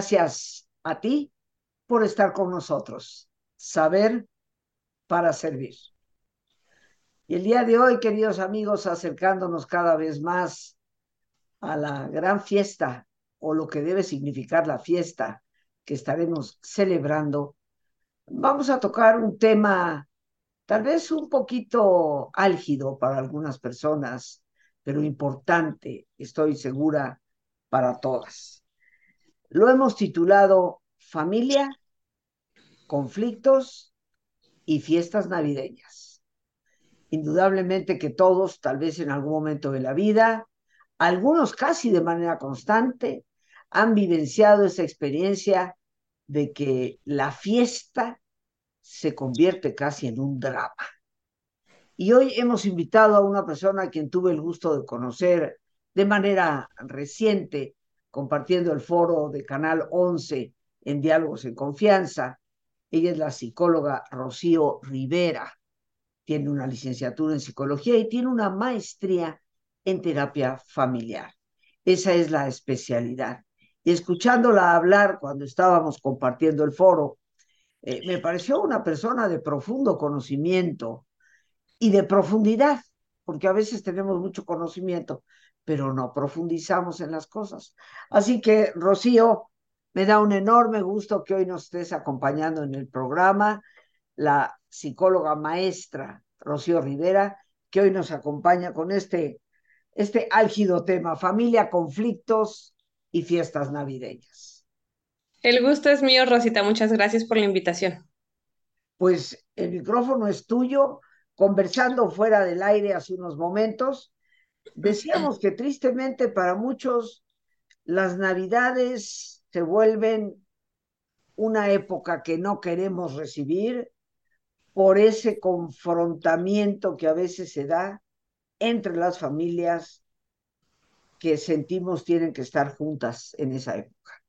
Gracias a ti por estar con nosotros. Saber para servir. Y el día de hoy, queridos amigos, acercándonos cada vez más a la gran fiesta o lo que debe significar la fiesta que estaremos celebrando, vamos a tocar un tema tal vez un poquito álgido para algunas personas, pero importante, estoy segura, para todas. Lo hemos titulado Familia, Conflictos y Fiestas Navideñas. Indudablemente que todos, tal vez en algún momento de la vida, algunos casi de manera constante, han vivenciado esa experiencia de que la fiesta se convierte casi en un drama. Y hoy hemos invitado a una persona a quien tuve el gusto de conocer de manera reciente, compartiendo el foro de Canal 11 en Diálogos en Confianza. Ella es la psicóloga Rocío Rivera. Tiene una licenciatura en psicología y tiene una maestría en terapia familiar. Esa es la especialidad. Y escuchándola hablar cuando estábamos compartiendo el foro, eh, me pareció una persona de profundo conocimiento y de profundidad, porque a veces tenemos mucho conocimiento, pero no profundizamos en las cosas. Así que, Rocío, me da un enorme gusto que hoy nos estés acompañando en el programa, la psicóloga maestra Rocío Rivera, que hoy nos acompaña con este este álgido tema, familia, conflictos y fiestas navideñas. El gusto es mío, Rosita. Muchas gracias por la invitación. Pues el micrófono es tuyo. Conversando fuera del aire hace unos momentos, decíamos que tristemente para muchos las navidades se vuelven una época que no queremos recibir por ese confrontamiento que a veces se da entre las familias que sentimos tienen que estar juntas en esa época.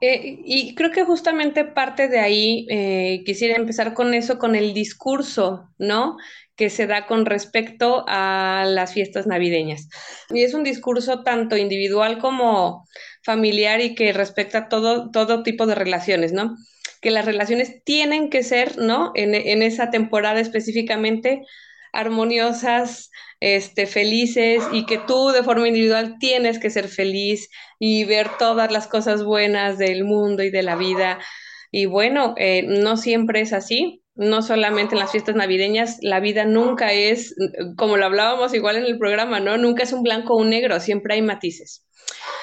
Eh, y creo que justamente parte de ahí, eh, quisiera empezar con eso, con el discurso, ¿no? Que se da con respecto a las fiestas navideñas. Y es un discurso tanto individual como familiar y que respecta todo, todo tipo de relaciones, ¿no? Que las relaciones tienen que ser, ¿no? En, esa temporada específicamente, armoniosas, este, felices y que tú de forma individual tienes que ser feliz y ver todas las cosas buenas del mundo y de la vida. Y bueno, eh, no siempre es así, no solamente en las fiestas navideñas, la vida nunca es, como lo hablábamos igual en el programa, ¿no? Nunca es un blanco o un negro, siempre hay matices.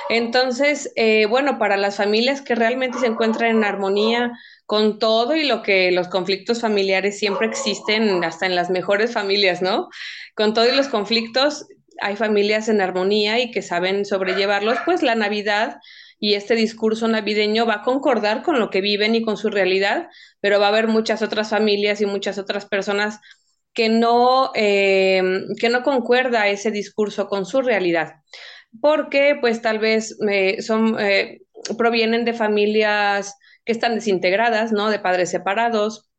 Entonces, eh, bueno, para las familias que realmente se encuentran en armonía con todo y lo que los conflictos familiares siempre existen, hasta en las mejores familias, ¿no? Con todos los conflictos, hay familias en armonía y que saben sobrellevarlos, pues la Navidad y este discurso navideño va a concordar con lo que viven y con su realidad, pero va a haber muchas otras familias y muchas otras personas que no, eh, que no concuerda ese discurso con su realidad porque pues tal vez eh, son, eh, provienen de familias que están desintegradas, ¿no? De padres separados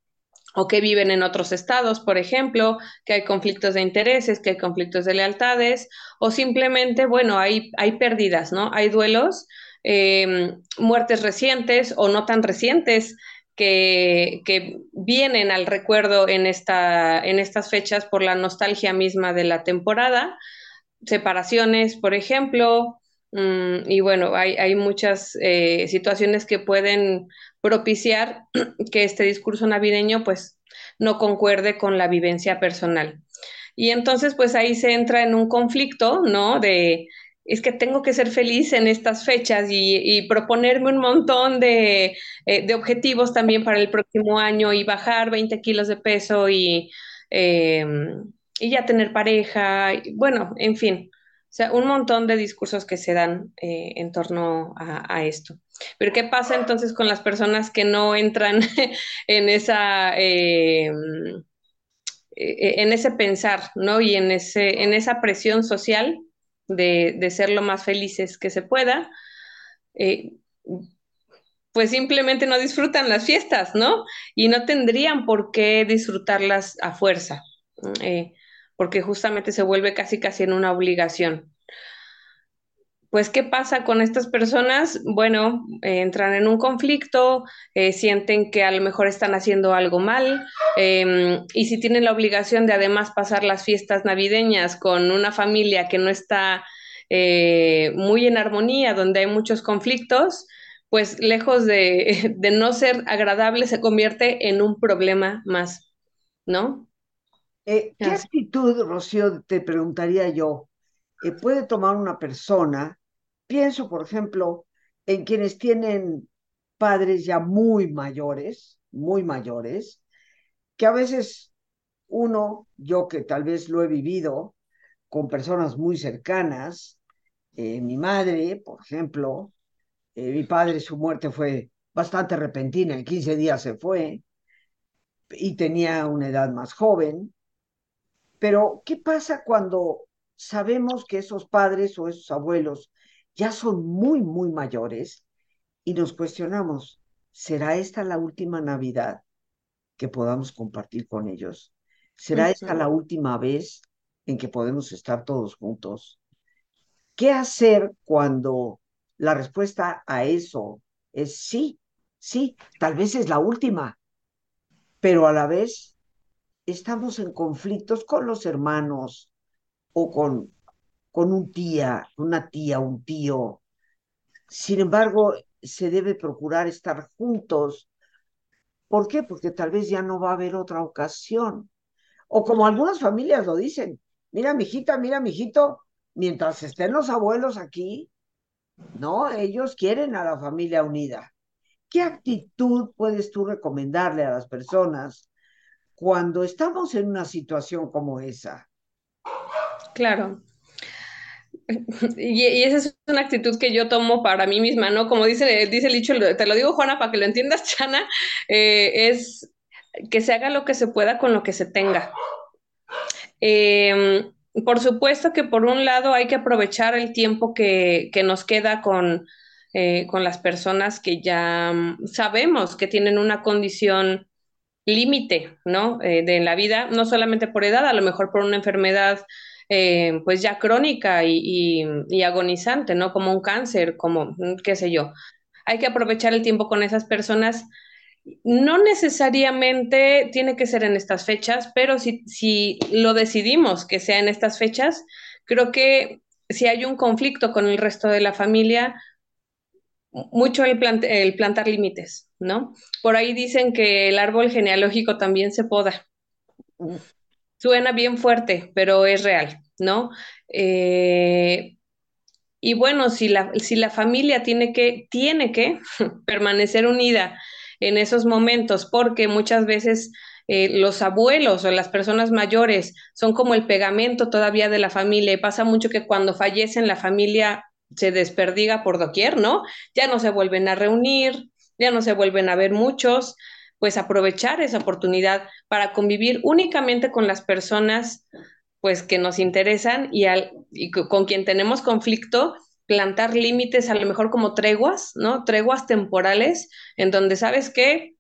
o que viven en otros estados, por ejemplo, que hay conflictos de intereses, que hay conflictos de lealtades, o simplemente, bueno, hay, hay pérdidas, ¿no? Hay duelos, em, muertes recientes o no tan recientes que, que, vienen al recuerdo en, esta, en estas fechas por la nostalgia misma de la temporada separaciones, por ejemplo, mm, y bueno, hay, muchas eh, situaciones que pueden propiciar que este discurso navideño pues no concuerde con la vivencia personal. Y entonces pues ahí se entra en un conflicto, ¿no? De, es que tengo que ser feliz en estas fechas y, proponerme un montón de, eh, de, objetivos también para el próximo año y bajar 20 kilos de peso y... Em, y ya tener pareja, bueno, en fin, o sea, un montón de discursos que se dan eh, en torno a, esto. Pero ¿qué pasa entonces con las personas que no entran en esa... Eh, eh, en ese pensar, ¿no? Y en, ese, en esa presión social de, de ser lo más felices que se pueda, pues simplemente no disfrutan las fiestas, ¿no? Y no tendrían por qué disfrutarlas a fuerza porque justamente se vuelve casi casi en una obligación. Pues, ¿qué pasa con estas personas? Bueno, eh, entran en un conflicto, eh, sienten que a lo mejor están haciendo algo mal, em, y si tienen la obligación de además pasar las fiestas navideñas con una familia que no está eh, muy en armonía, donde hay muchos conflictos, pues lejos de, de no ser agradable, se convierte en un problema más, ¿no? ¿Qué actitud, Rocío, te preguntaría yo, puede tomar una persona Pienso, por ejemplo, en quienes tienen padres ya muy mayores, muy mayores, que a veces uno, yo que tal vez lo he vivido con personas muy cercanas, eh, mi madre, por ejemplo, eh, mi padre, su muerte fue bastante repentina, en 15 días se fue y tenía una edad más joven. Pero, ¿qué pasa cuando sabemos que esos padres o esos abuelos ya son muy, muy mayores y nos cuestionamos, ¿será esta la última Navidad que podamos compartir con ellos? ¿Será esta la última vez en que podemos estar todos juntos? ¿Qué hacer cuando la respuesta a eso es sí, sí, tal vez es la última, pero a la vez estamos en conflictos con los hermanos o con con un tía, una tía, un tío. Sin embargo, se debe procurar estar juntos. ¿Por qué? Porque tal vez ya no va a haber otra ocasión. O como algunas familias lo dicen, mira, mijita, mira, mijito, mientras estén los abuelos aquí, ¿no? Ellos quieren a la familia unida. ¿Qué actitud puedes tú recomendarle a las personas cuando estamos en una situación como esa? Claro, y, esa es una actitud que yo tomo para mí misma, ¿no? Como dice, dice el dicho, te lo digo, Juana, para que lo entiendas, Chana, eh, es que se haga lo que se pueda con lo que se tenga. Em, por supuesto que por un lado hay que aprovechar el tiempo que, nos queda con, eh, con las personas que ya sabemos que tienen una condición límite, ¿no? Eh, de la vida, no solamente por edad, a lo mejor por una enfermedad eh, pues ya crónica y, agonizante, ¿no? Como un cáncer, como mm, qué sé yo. Hay que aprovechar el tiempo con esas personas. No necesariamente tiene que ser en estas fechas, pero si, si lo decidimos que sea en estas fechas, creo que si hay un conflicto con el resto de la familia, mucho el, el plantar límites, ¿no? Por ahí dicen que el árbol genealógico también se poda. Suena bien fuerte, pero es real, ¿no? Eh, y bueno, si la, si la familia tiene que, tiene que permanecer unida en esos momentos, porque muchas veces eh, los abuelos o las personas mayores son como el pegamento todavía de la familia y pasa mucho que cuando fallecen la familia se desperdiga por doquier, ¿no? Ya no se vuelven a reunir, ya no se vuelven a ver muchos, pues aprovechar esa oportunidad para convivir únicamente con las personas pues que nos interesan y, al, y con quien tenemos conflicto, plantar límites a lo mejor como treguas, ¿no? Treguas temporales en donde sabes que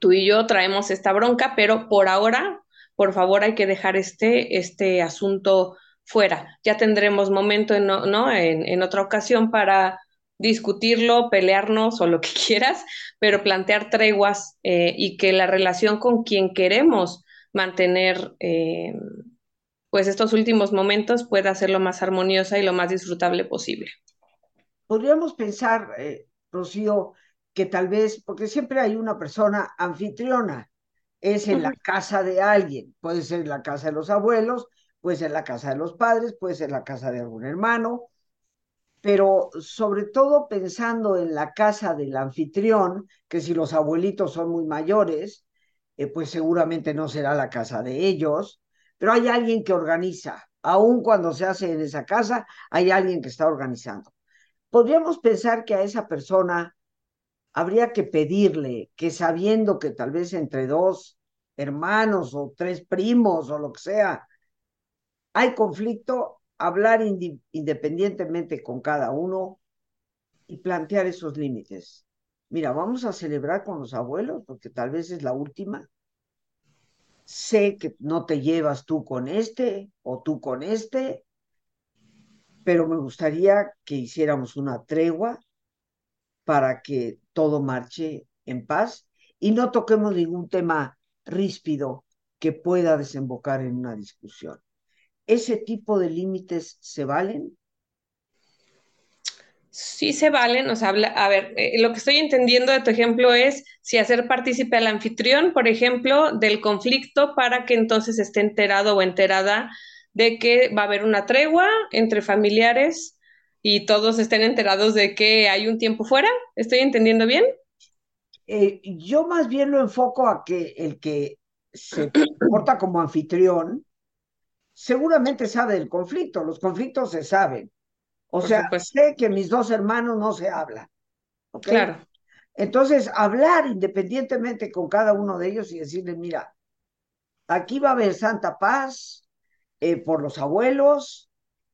tú y yo traemos esta bronca, pero por ahora, por favor, hay que dejar este, este asunto fuera. Ya tendremos momento ¿no? en, en otra ocasión para discutirlo, pelearnos o lo que quieras, pero plantear treguas eh, y que la relación con quien queremos mantener eh, pues estos últimos momentos pueda ser lo más armoniosa y lo más disfrutable posible. Podríamos pensar, eh, Rocío, que tal vez, porque siempre hay una persona anfitriona, es en la casa de alguien, puede ser en la casa de los abuelos, puede ser en la casa de los padres, puede ser en la casa de algún hermano, pero sobre todo pensando en la casa del anfitrión, que si los abuelitos son muy mayores, eh, pues seguramente no será la casa de ellos, pero hay alguien que organiza, aun cuando se hace en esa casa, hay alguien que está organizando. Podríamos pensar que a esa persona habría que pedirle que sabiendo que tal vez entre dos hermanos o tres primos o lo que sea, hay conflicto, hablar independientemente con cada uno y plantear esos límites. Mira, vamos a celebrar con los abuelos porque tal vez es la última. Sé que no te llevas tú con este o tú con este, pero me gustaría que hiciéramos una tregua para que todo marche en paz y no toquemos ningún tema ríspido que pueda desembocar en una discusión. ¿Ese tipo de límites se valen? Sí se valen, nos habla, a ver, eh, lo que estoy entendiendo de tu ejemplo es si hacer partícipe al anfitrión, por ejemplo, del conflicto para que entonces esté enterado o enterada de que va a haber una tregua entre familiares y todos estén enterados de que hay un tiempo fuera. ¿Estoy entendiendo bien? Eh, yo más bien lo enfoco a que el que se porta como anfitrión seguramente sabe del conflicto, los conflictos se saben. O sea, sé que mis dos hermanos no se hablan. Claro. Entonces, hablar independientemente con cada uno de ellos y decirle, mira, aquí va a haber santa paz eh, por los abuelos,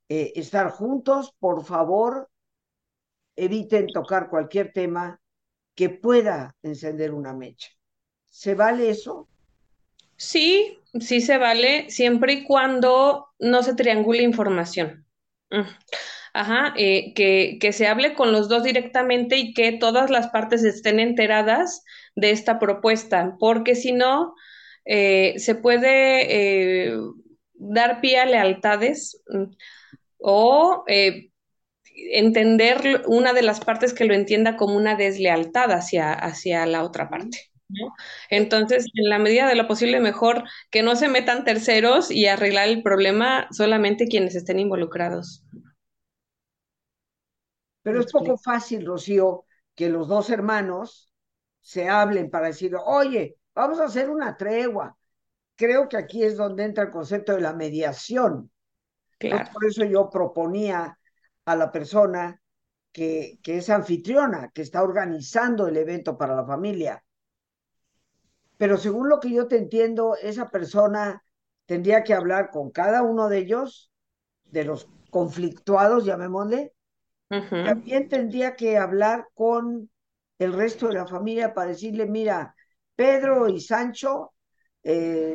eh, estar juntos, por favor, eviten tocar cualquier tema que pueda encender una mecha. ¿Se vale eso? Sí, sí se vale, siempre y cuando no se triangule información. Mm. Ajá, eh, que, que, se hable con los dos directamente y que todas las partes estén enteradas de esta propuesta, porque si no, eh, se puede eh, dar pie a lealtades mm, o entender una de las partes que lo entienda como una deslealtad hacia, hacia la otra parte. Entonces, en la medida de lo posible, mejor que no se metan terceros y arreglar el problema solamente quienes estén involucrados. Pero es poco fácil, Rocío, que los dos hermanos se hablen para decir, oye, vamos a hacer una tregua. Creo que aquí es donde entra el concepto de la mediación. por eso yo proponía a la persona que, que es anfitriona, que está organizando el evento para la familia. Pero según lo que yo te entiendo, esa persona tendría que hablar con cada uno de ellos, de los conflictuados, llamémosle, también tendría que hablar con el resto de la familia para decirle, mira, Pedro y Sancho eh,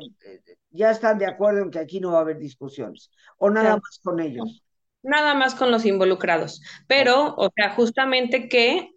ya están de acuerdo en que aquí no va a haber discusiones, o nada más con ellos. Nada más con los involucrados, pero, o sea, justamente que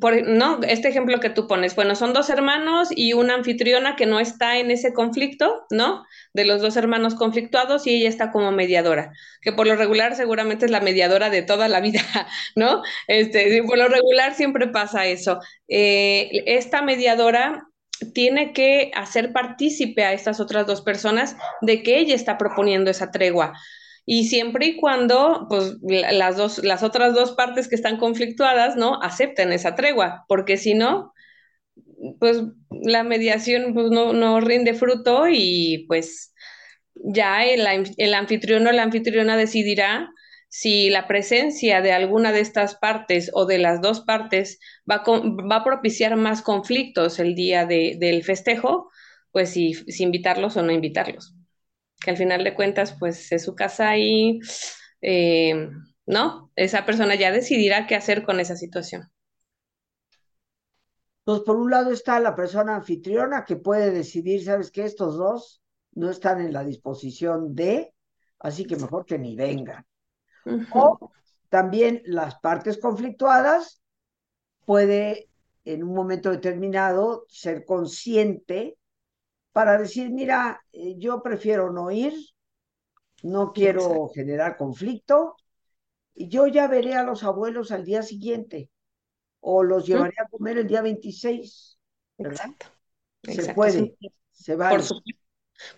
por, no, este ejemplo que tú pones, bueno, son dos hermanos y una anfitriona que no está en ese conflicto, ¿no? De los dos hermanos conflictuados y ella está como mediadora, que por lo regular seguramente es la mediadora de toda la vida, ¿no? Este, por lo regular siempre pasa eso. Eh, esta mediadora tiene que hacer partícipe a estas otras dos personas de que ella está proponiendo esa tregua y siempre y cuando pues las dos las otras dos partes que están conflictuadas no acepten esa tregua porque si no pues la mediación pues, no, no rinde fruto y pues ya el, el anfitrión o la anfitriona decidirá si la presencia de alguna de estas partes o de las dos partes va, va a propiciar más conflictos el día de, del festejo, pues si invitarlos o no invitarlos que al final de cuentas, pues es su casa y, eh, ¿no? Esa persona ya decidirá qué hacer con esa situación. Pues por un lado está la persona anfitriona que puede decidir, ¿sabes qué? Estos dos no están en la disposición de, así que mejor que ni vengan. O también las partes conflictuadas puede en un momento determinado ser consciente para decir, mira, eh, yo prefiero no ir, no quiero generar conflicto, y yo ya veré a los abuelos al día siguiente, o los llevaré a comer el día 26. Exacto. Se puede, se va. Por,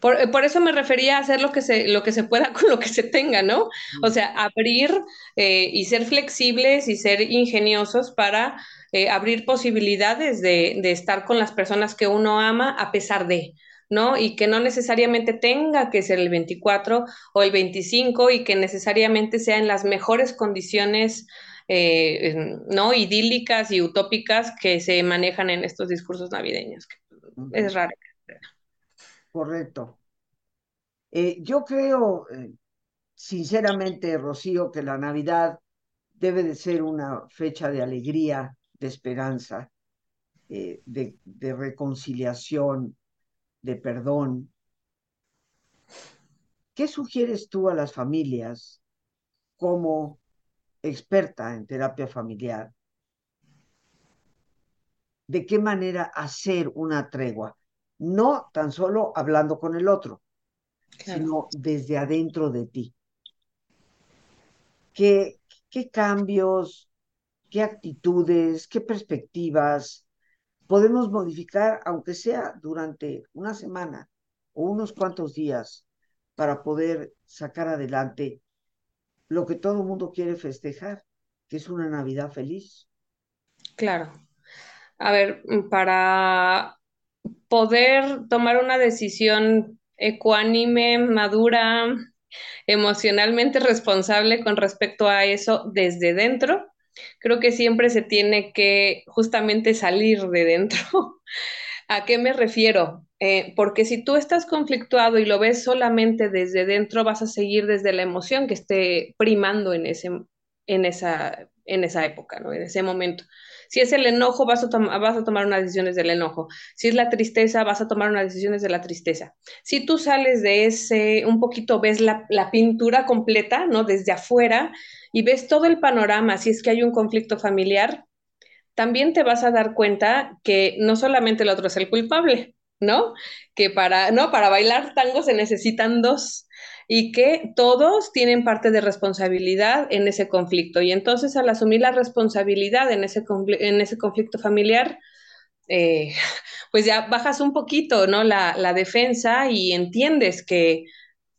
por, eso me refería a hacer lo que se, lo que se pueda con lo que se tenga, ¿no? O sea, abrir eh, y ser flexibles y ser ingeniosos para eh, abrir posibilidades de, de, estar con las personas que uno ama a pesar de, ¿no? Y que no necesariamente tenga que ser el 24 o el 25 y que necesariamente sea en las mejores condiciones, eh, ¿no? Idílicas y utópicas que se manejan en estos discursos navideños. Es raro. Correcto. Eh, yo creo, sinceramente, Rocío, que la Navidad debe de ser una fecha de alegría, de esperanza, eh, de, de reconciliación, de perdón. ¿Qué sugieres tú a las familias como experta en terapia familiar, de qué manera hacer una tregua, no tan solo hablando con el otro, sino desde adentro de ti. ¿Qué, qué cambios, qué actitudes, qué perspectivas podemos modificar, aunque sea durante una semana o unos cuantos días, para poder sacar adelante lo que todo el mundo quiere festejar, que es una Navidad feliz. Claro. A ver, para poder tomar una decisión ecuánime, madura, emocionalmente responsable con respecto a eso desde dentro, creo que siempre se tiene que justamente salir de dentro. ¿A qué me refiero? Eh, porque si tú estás conflictuado y lo ves solamente desde dentro, vas a seguir desde la emoción que esté primando en, ese, en, esa, en esa época, ¿no? en ese momento. Si es el enojo, vas a, vas a tomar unas decisiones del enojo. Si es la tristeza, vas a tomar unas decisiones de la tristeza. Si tú sales de ese, un poquito ves la, la pintura completa, ¿no? Desde afuera y ves todo el panorama, si es que hay un conflicto familiar, también te vas a dar cuenta que no solamente el otro es el culpable, ¿no? Que para, no, para bailar tango se necesitan dos y que todos tienen parte de responsabilidad en ese conflicto. Y entonces al asumir la responsabilidad en ese, en ese conflicto familiar, eh, pues ya bajas un poquito, ¿no? La, la defensa y entiendes que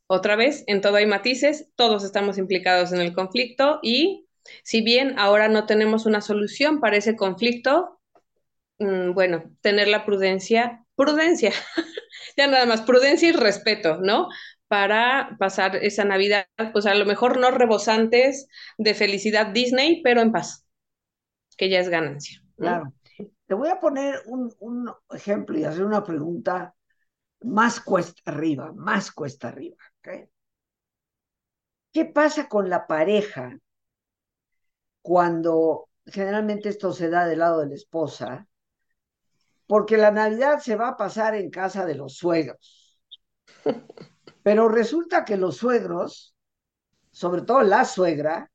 otra vez, en todo hay matices, todos estamos implicados en el conflicto y si bien ahora no tenemos una solución para ese conflicto, mm, bueno, tener la prudencia, prudencia, ya nada más, prudencia y respeto, ¿no? Para pasar esa Navidad, pues a lo mejor no rebosantes de felicidad Disney, pero en paz, que ya es ganancia. Claro. Te voy a poner un, un ejemplo y hacer una pregunta más cuesta arriba, más cuesta arriba. ¿Qué pasa con la pareja cuando generalmente esto se da del lado de la esposa? Porque la Navidad se va a pasar en casa de los suegros. Pero resulta que los suegros, sobre todo la suegra,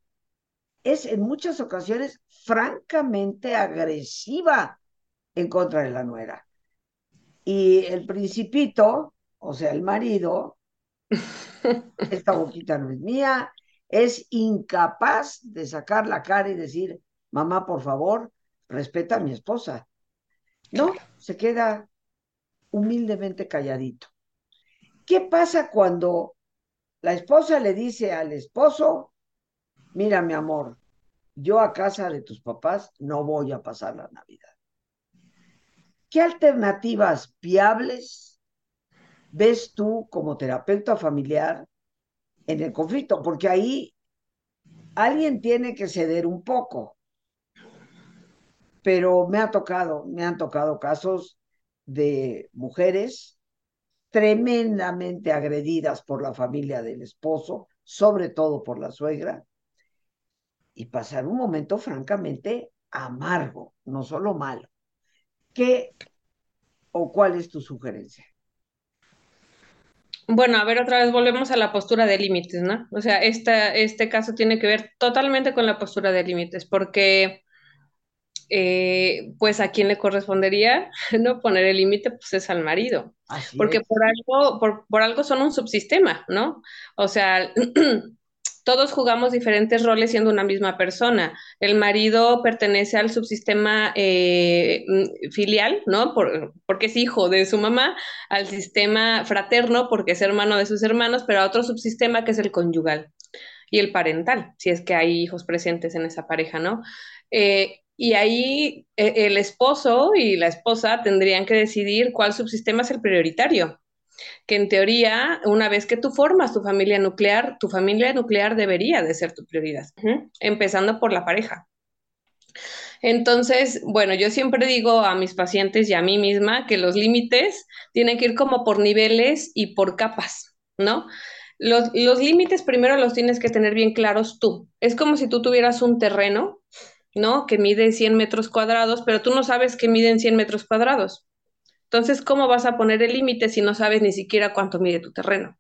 es en muchas ocasiones francamente agresiva en contra de la nuera. Y el principito, o sea, el marido, esta boquita no es mía, es incapaz de sacar la cara y decir, mamá, por favor, respeta a mi esposa. No, se queda humildemente calladito. ¿Qué pasa cuando la esposa le dice al esposo, mira mi amor, yo a casa de tus papás no voy a pasar la Navidad? ¿Qué alternativas viables ves tú como terapeuta familiar en el conflicto? Porque ahí alguien tiene que ceder un poco. Pero me ha tocado, me han tocado casos de mujeres tremendamente agredidas por la familia del esposo, sobre todo por la suegra, y pasar un momento francamente amargo, no solo malo. ¿Qué o cuál es tu sugerencia? Bueno, a ver, otra vez volvemos a la postura de límites, ¿no? O sea, este caso tiene que ver totalmente con la postura de límites, porque eh, pues a quién le correspondería no poner el límite, pues es al marido, porque por algo, por, por algo son un subsistema, ¿no? O sea, todos jugamos diferentes roles siendo una misma persona. El marido pertenece al subsistema eh, mm, filial, ¿no? porque es hijo de su mamá, al sistema fraterno, porque es hermano de sus hermanos, pero a otro subsistema que es el conyugal y el parental, si es que hay hijos presentes en esa pareja, ¿no? Eh, y ahí e, el esposo y la esposa tendrían que decidir cuál subsistema es el prioritario que en teoría, una vez que tú formas tu familia nuclear, tu familia nuclear debería de ser tu prioridad, empezando por la pareja. Entonces, bueno, yo siempre digo a mis pacientes y a mí misma que los límites tienen que ir como por niveles y por capas, ¿no? Los, los límites primero los tienes que tener bien claros tú. Es como si tú tuvieras un terreno, ¿no? Que mide 100 metros cuadrados, pero tú no sabes que miden 100 metros cuadrados. Entonces, ¿cómo vas a poner el límite si no sabes ni siquiera cuánto mide tu terreno?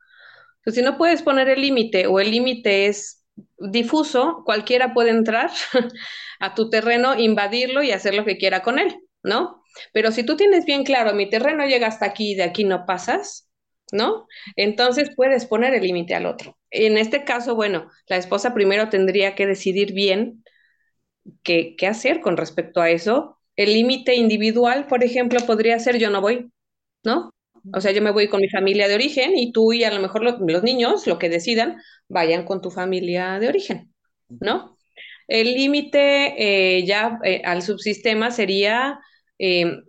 Entonces, si no puedes poner el límite o el límite es difuso, cualquiera puede entrar a tu terreno, invadirlo y hacer lo que quiera con él, ¿no? Pero si tú tienes bien claro, mi terreno llega hasta aquí y de aquí no pasas, ¿no? Entonces puedes poner el límite al otro. En este caso, bueno, la esposa primero tendría que decidir bien qué, hacer con respecto a eso. El límite individual, por ejemplo, podría ser yo no voy, ¿no? O sea, yo me voy con mi familia de origen y tú y a lo mejor los niños, lo que decidan, vayan con tu familia de origen, ¿no? El límite eh, ya eh, al subsistema sería, eh,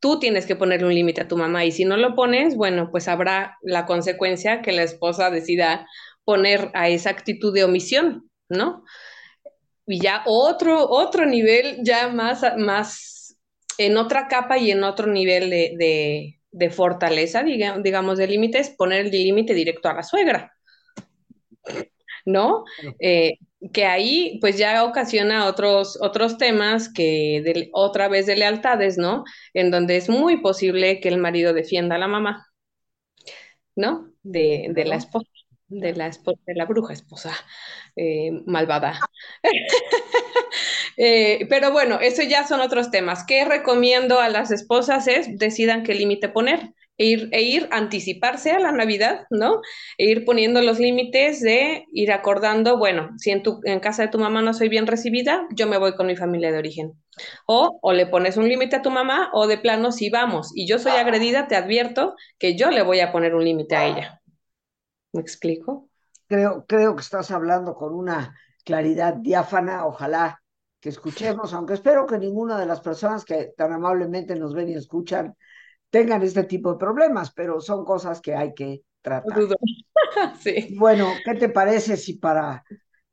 tú tienes que ponerle un límite a tu mamá y si no lo pones, bueno, pues habrá la consecuencia que la esposa decida poner a esa actitud de omisión, ¿no? Y ya otro, otro nivel, ya más, más en otra capa y en otro nivel de, de, fortaleza, digamos, de límites, poner el límite directo a la suegra, ¿no? Eh, que ahí pues ya ocasiona otros, otros temas que de, otra vez de lealtades, ¿no? En donde es muy posible que el marido defienda a la mamá, ¿no? De, de la esposa, de la esposa, de la bruja esposa eh, malvada. Eh, pero bueno, eso ya son otros temas. ¿Qué recomiendo a las esposas? Es decidan qué límite poner e ir, e ir anticiparse a la Navidad, ¿no? E ir poniendo los límites de ir acordando, bueno, si en, tu, en casa de tu mamá no soy bien recibida, yo me voy con mi familia de origen. O, o le pones un límite a tu mamá o de plano, si vamos y yo soy agredida, te advierto que yo le voy a poner un límite a ella. ¿Me explico? Creo, creo que estás hablando con una claridad diáfana, ojalá que escuchemos, aunque espero que ninguna de las personas que tan amablemente nos ven y escuchan tengan este tipo de problemas, pero son cosas que hay que tratar. sí. Bueno, ¿qué te parece si para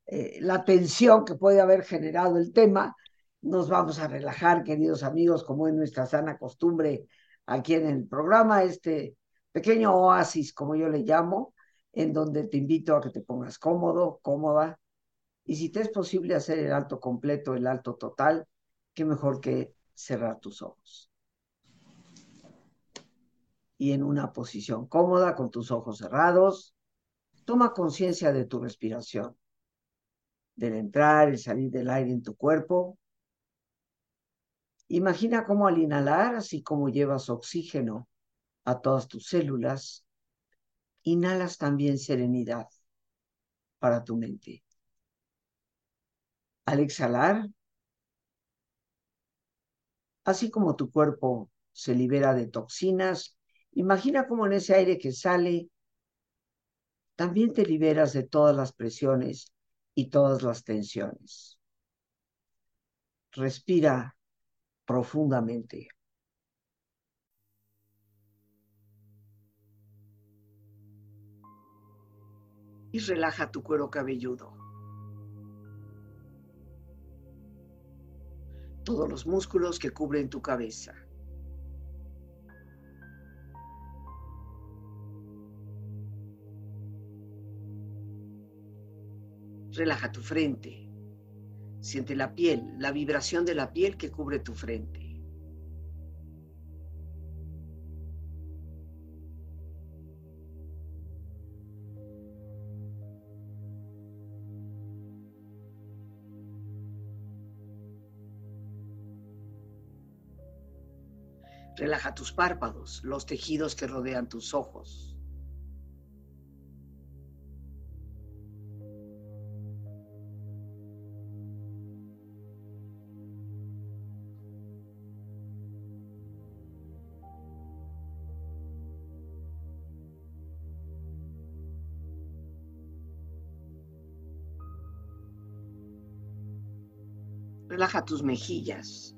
eh, la tensión que puede haber generado el tema, nos vamos a relajar, queridos amigos, como es nuestra sana costumbre aquí en el programa, este pequeño oasis, como yo le llamo, en donde te invito a que te pongas cómodo, cómoda, y si te es posible hacer el alto completo, el alto total, qué mejor que cerrar tus ojos y en una posición cómoda con tus ojos cerrados, toma conciencia de tu respiración, del entrar y salir del aire en tu cuerpo. Imagina cómo al inhalar, así como llevas oxígeno a todas tus células, inhalas también serenidad para tu mente. Al exhalar, así como tu cuerpo se libera de toxinas Imagina cómo en ese aire que sale, también te liberas de todas las presiones y todas las tensiones. Respira profundamente. Y relaja tu cuero cabelludo. Todos los músculos que cubren tu cabeza. Relaja tu frente. Siente la piel, la vibración de la piel que cubre tu frente. Relaja tus párpados, los tejidos que rodean tus ojos. Relaja tus mejillas,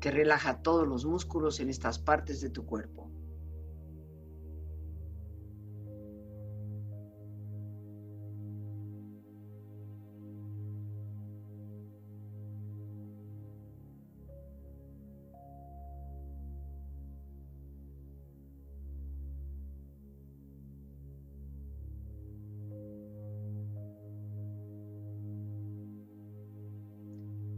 que relaja todos los músculos en estas partes de tu cuerpo.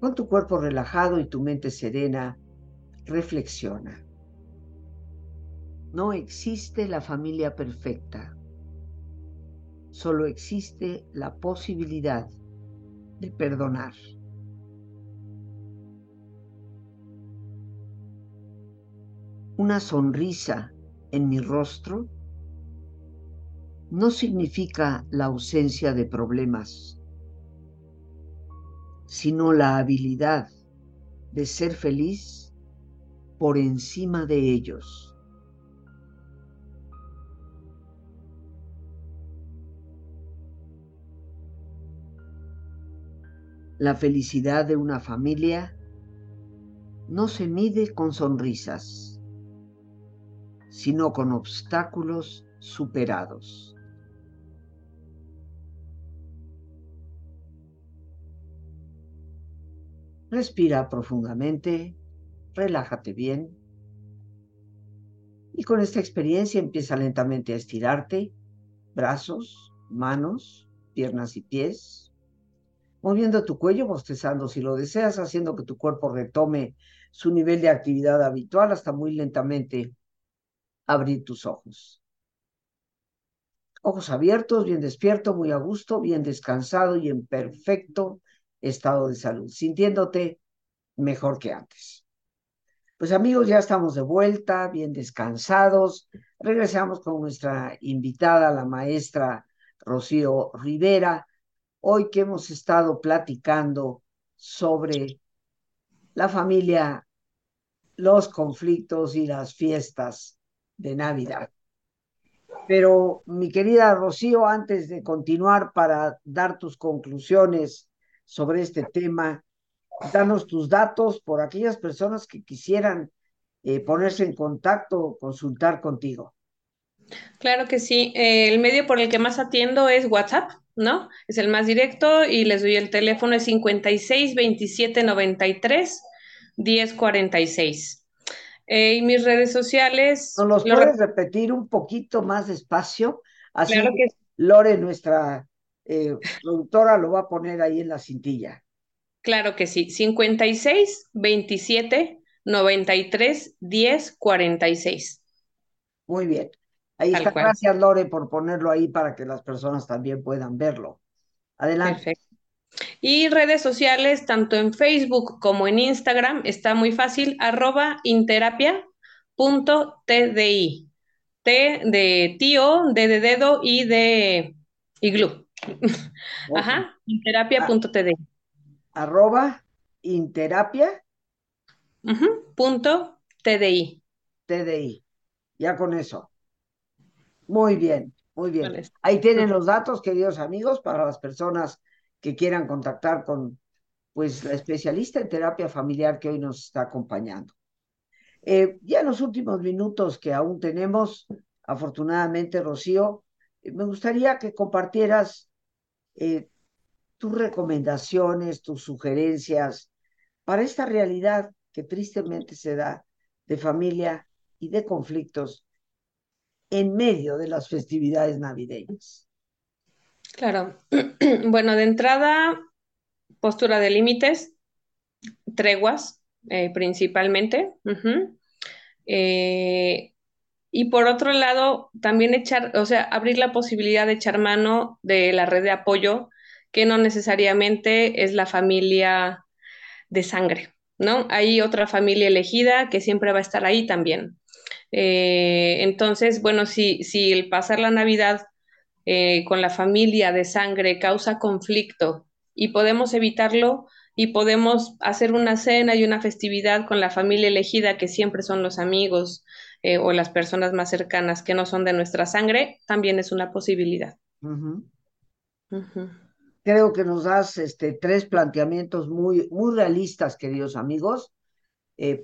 Con tu cuerpo relajado y tu mente serena, reflexiona. No existe la familia perfecta. Solo existe la posibilidad de perdonar. Una sonrisa en mi rostro no significa la ausencia de problemas sino la habilidad de ser feliz por encima de ellos. La felicidad de una familia no se mide con sonrisas, sino con obstáculos superados. Respira profundamente, relájate bien. Y con esta experiencia empieza lentamente a estirarte, brazos, manos, piernas y pies, moviendo tu cuello, bostezando si lo deseas, haciendo que tu cuerpo retome su nivel de actividad habitual hasta muy lentamente abrir tus ojos. Ojos abiertos, bien despierto, muy a gusto, bien descansado y en perfecto estado de salud, sintiéndote mejor que antes. Pues amigos, ya estamos de vuelta, bien descansados. Regresamos con nuestra invitada, la maestra Rocío Rivera, hoy que hemos estado platicando sobre la familia, los conflictos y las fiestas de Navidad. Pero mi querida Rocío, antes de continuar para dar tus conclusiones sobre este tema, danos tus datos por aquellas personas que quisieran eh, ponerse en contacto o consultar contigo. Claro que sí. Eh, el medio por el que más atiendo es WhatsApp, ¿no? Es el más directo y les doy el teléfono es 56 27 93 10 46. y mis redes sociales. ¿Nos los puedes repetir un poquito más despacio? Así claro que... Lore, nuestra eh, productora, lo va a poner ahí en la cintilla. Claro que sí. 56 27 93 10 46. Muy bien. Ahí está. Gracias, Lore, por ponerlo ahí para que las personas también puedan verlo. Adelante. Perfecto. Y redes sociales, tanto en Facebook como en Instagram, está muy fácil, arroba interapia.tdi. T de tío, D de dedo y de iglú. Ajá, interapia.tdi. Arroba interapia. punto TDI. TDI. Ya con eso. Muy bien, muy bien. Ahí tienen los datos, queridos amigos, para las personas que quieran contactar con pues la especialista en terapia familiar que hoy nos está acompañando. Eh, ya en los últimos minutos que aún tenemos, afortunadamente, Rocío, eh, me gustaría que compartieras eh, tus recomendaciones, tus sugerencias para esta realidad que tristemente se da de familia y de conflictos en medio de las festividades navideñas. Claro. Bueno, de entrada, postura de límites, treguas eh, principalmente. Y por otro lado, también echar, o sea, abrir la posibilidad de echar mano de la red de apoyo, que no necesariamente es la familia de sangre, ¿no? Hay otra familia elegida que siempre va a estar ahí también. Eh, entonces, bueno, si, si el pasar la Navidad eh, con la familia de sangre causa conflicto y podemos evitarlo y podemos hacer una cena y una festividad con la familia elegida, que siempre son los amigos eh, o las personas más cercanas que no son de nuestra sangre, también es una posibilidad. Creo que nos das este, tres planteamientos muy, muy realistas, queridos amigos.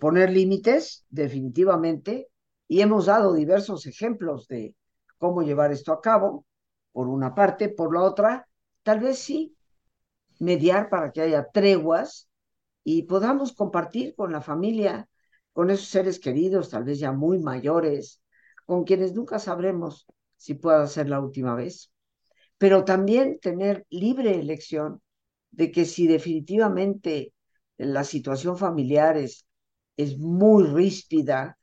poner límites, definitivamente, y hemos dado diversos ejemplos de cómo llevar esto a cabo, por una parte, por la otra, tal vez sí, mediar para que haya treguas y podamos compartir con la familia, con esos seres queridos, tal vez ya muy mayores, con quienes nunca sabremos si pueda ser la última vez. Pero también tener libre elección de que si definitivamente la situación familiar es, es muy ríspida,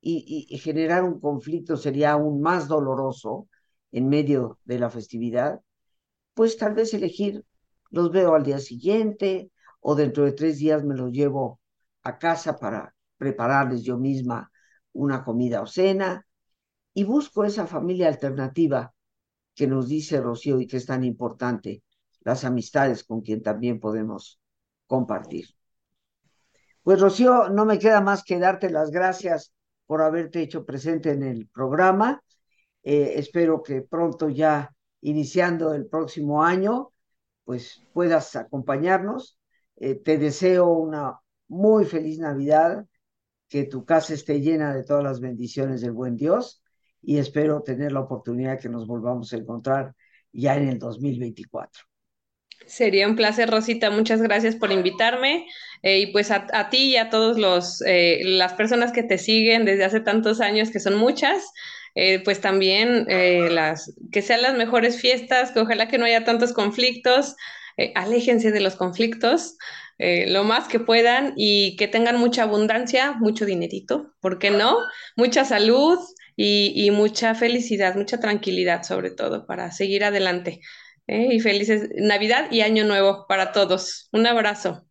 y, generar un conflicto sería aún más doloroso en medio de la festividad, pues tal vez elegir, los veo al día siguiente o dentro de tres días me los llevo a casa para prepararles yo misma una comida o cena y busco esa familia alternativa que nos dice Rocío y que es tan importante, las amistades con quien también podemos compartir. Pues Rocío, no me queda más que darte las gracias por haberte hecho presente en el programa. Eh, espero que pronto ya iniciando el próximo año, pues puedas acompañarnos. Eh, te deseo una muy feliz Navidad, que tu casa esté llena de todas las bendiciones del buen Dios y espero tener la oportunidad que nos volvamos a encontrar ya en el 2024. Sería un placer, Rosita. Muchas gracias por invitarme. Eh, y pues a, ti y a todos los eh, las personas que te siguen desde hace tantos años, que son muchas, eh, pues también las que sean las mejores fiestas, que ojalá que no haya tantos conflictos, aléjense de los conflictos lo más que puedan y que tengan mucha abundancia, mucho dinerito, ¿por qué no? Mucha salud y, y mucha felicidad, mucha tranquilidad sobre todo para seguir adelante. ¿eh? y felices Navidad y Año Nuevo para todos. Un abrazo.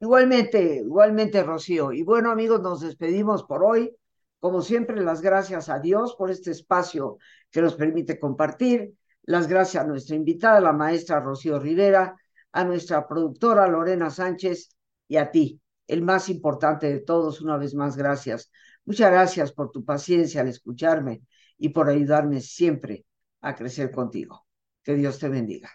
Igualmente, igualmente, Rocío. Y bueno, amigos, nos despedimos por hoy. Como siempre, las gracias a Dios por este espacio que nos permite compartir. Las gracias a nuestra invitada, la maestra Rocío Rivera, a nuestra productora Lorena Sánchez y a ti, el más importante de todos, una vez más, gracias. Muchas gracias por tu paciencia al escucharme y por ayudarme siempre a crecer contigo. Que Dios te bendiga.